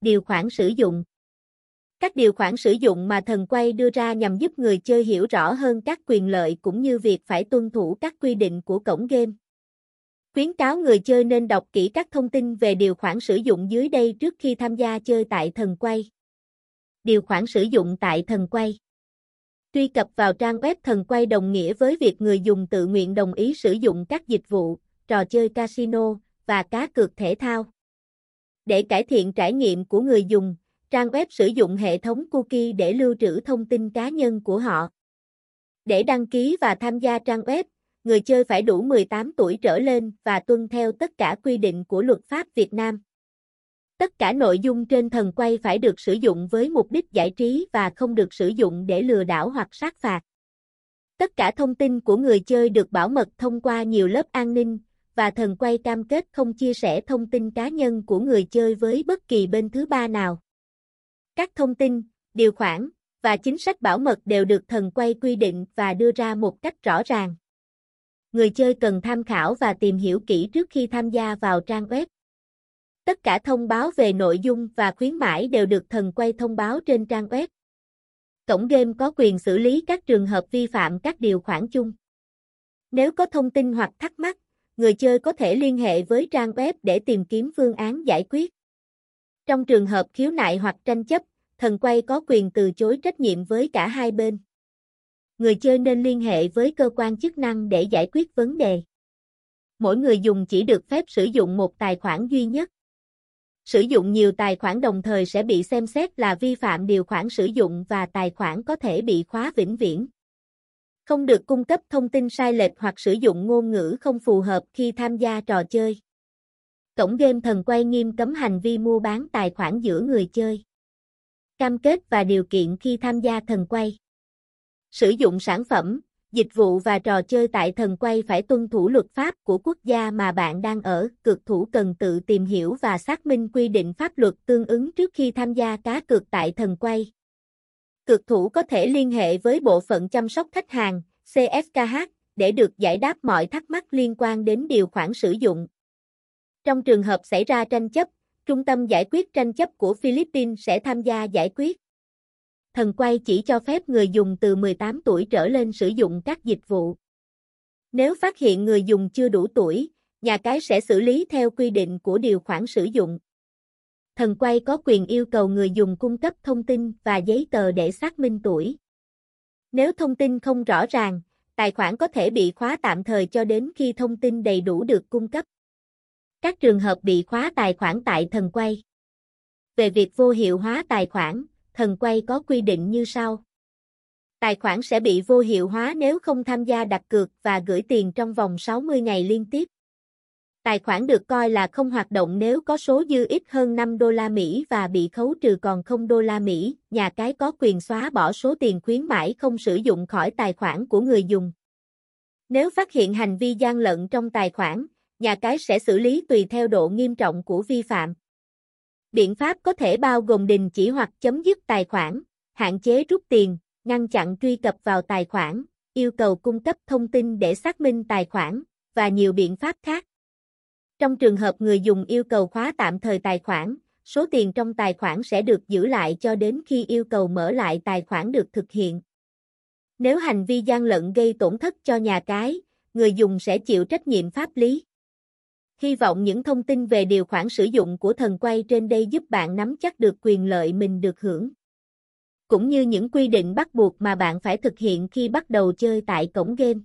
Điều khoản sử dụng Các điều khoản sử dụng mà thần quay đưa ra nhằm giúp người chơi hiểu rõ hơn các quyền lợi cũng như việc phải tuân thủ các quy định của cổng game. Khuyến cáo người chơi nên đọc kỹ các thông tin về điều khoản sử dụng dưới đây trước khi tham gia chơi tại thần quay. Điều khoản sử dụng tại thần quay Truy cập vào trang web thần quay đồng nghĩa với việc người dùng tự nguyện đồng ý sử dụng các dịch vụ, trò chơi casino và cá cược thể thao. Để cải thiện trải nghiệm của người dùng, trang web sử dụng hệ thống cookie để lưu trữ thông tin cá nhân của họ. Để đăng ký và tham gia trang web, người chơi phải đủ 18 tuổi trở lên và tuân theo tất cả quy định của luật pháp Việt Nam. Tất cả nội dung trên thần quay phải được sử dụng với mục đích giải trí và không được sử dụng để lừa đảo hoặc sát phạt. Tất cả thông tin của người chơi được bảo mật thông qua nhiều lớp an ninh, và thần quay cam kết không chia sẻ thông tin cá nhân của người chơi với bất kỳ bên thứ ba nào. Các thông tin, điều khoản và chính sách bảo mật đều được thần quay quy định và đưa ra một cách rõ ràng. Người chơi cần tham khảo và tìm hiểu kỹ trước khi tham gia vào trang web. Tất cả thông báo về nội dung và khuyến mãi đều được thần quay thông báo trên trang web. Cổng game có quyền xử lý các trường hợp vi phạm các điều khoản chung. Nếu có thông tin hoặc thắc mắc, người chơi có thể liên hệ với trang web để tìm kiếm phương án giải quyết. Trong trường hợp khiếu nại hoặc tranh chấp, thần quay có quyền từ chối trách nhiệm với cả hai bên. Người chơi nên liên hệ với cơ quan chức năng để giải quyết vấn đề. Mỗi người dùng chỉ được phép sử dụng một tài khoản duy nhất. Sử dụng nhiều tài khoản đồng thời sẽ bị xem xét là vi phạm điều khoản sử dụng và tài khoản có thể bị khóa vĩnh viễn. Không được cung cấp thông tin sai lệch hoặc sử dụng ngôn ngữ không phù hợp khi tham gia trò chơi. Cổng game thần quay nghiêm cấm hành vi mua bán tài khoản giữa người chơi. Cam kết và điều kiện khi tham gia thần quay. Sử dụng sản phẩm, dịch vụ và trò chơi tại thần quay phải tuân thủ luật pháp của quốc gia mà bạn đang ở. Cực thủ cần tự tìm hiểu và xác minh quy định pháp luật tương ứng trước khi tham gia cá cược tại thần quay. Cực thủ có thể liên hệ với bộ phận chăm sóc khách hàng, CSKH, để được giải đáp mọi thắc mắc liên quan đến điều khoản sử dụng. Trong trường hợp xảy ra tranh chấp, Trung tâm giải quyết tranh chấp của Philippines sẽ tham gia giải quyết. Thần quay chỉ cho phép người dùng từ 18 tuổi trở lên sử dụng các dịch vụ. Nếu phát hiện người dùng chưa đủ tuổi, nhà cái sẽ xử lý theo quy định của điều khoản sử dụng thần quay có quyền yêu cầu người dùng cung cấp thông tin và giấy tờ để xác minh tuổi. Nếu thông tin không rõ ràng, tài khoản có thể bị khóa tạm thời cho đến khi thông tin đầy đủ được cung cấp. Các trường hợp bị khóa tài khoản tại thần quay. Về việc vô hiệu hóa tài khoản, thần quay có quy định như sau. Tài khoản sẽ bị vô hiệu hóa nếu không tham gia đặt cược và gửi tiền trong vòng 60 ngày liên tiếp. Tài khoản được coi là không hoạt động nếu có số dư ít hơn 5 đô la Mỹ và bị khấu trừ còn 0 đô la Mỹ, nhà cái có quyền xóa bỏ số tiền khuyến mãi không sử dụng khỏi tài khoản của người dùng. Nếu phát hiện hành vi gian lận trong tài khoản, nhà cái sẽ xử lý tùy theo độ nghiêm trọng của vi phạm. Biện pháp có thể bao gồm đình chỉ hoặc chấm dứt tài khoản, hạn chế rút tiền, ngăn chặn truy cập vào tài khoản, yêu cầu cung cấp thông tin để xác minh tài khoản, và nhiều biện pháp khác. Trong trường hợp người dùng yêu cầu khóa tạm thời tài khoản, số tiền trong tài khoản sẽ được giữ lại cho đến khi yêu cầu mở lại tài khoản được thực hiện. Nếu hành vi gian lận gây tổn thất cho nhà cái, người dùng sẽ chịu trách nhiệm pháp lý. Hy vọng những thông tin về điều khoản sử dụng của thần quay trên đây giúp bạn nắm chắc được quyền lợi mình được hưởng. Cũng như những quy định bắt buộc mà bạn phải thực hiện khi bắt đầu chơi tại cổng game.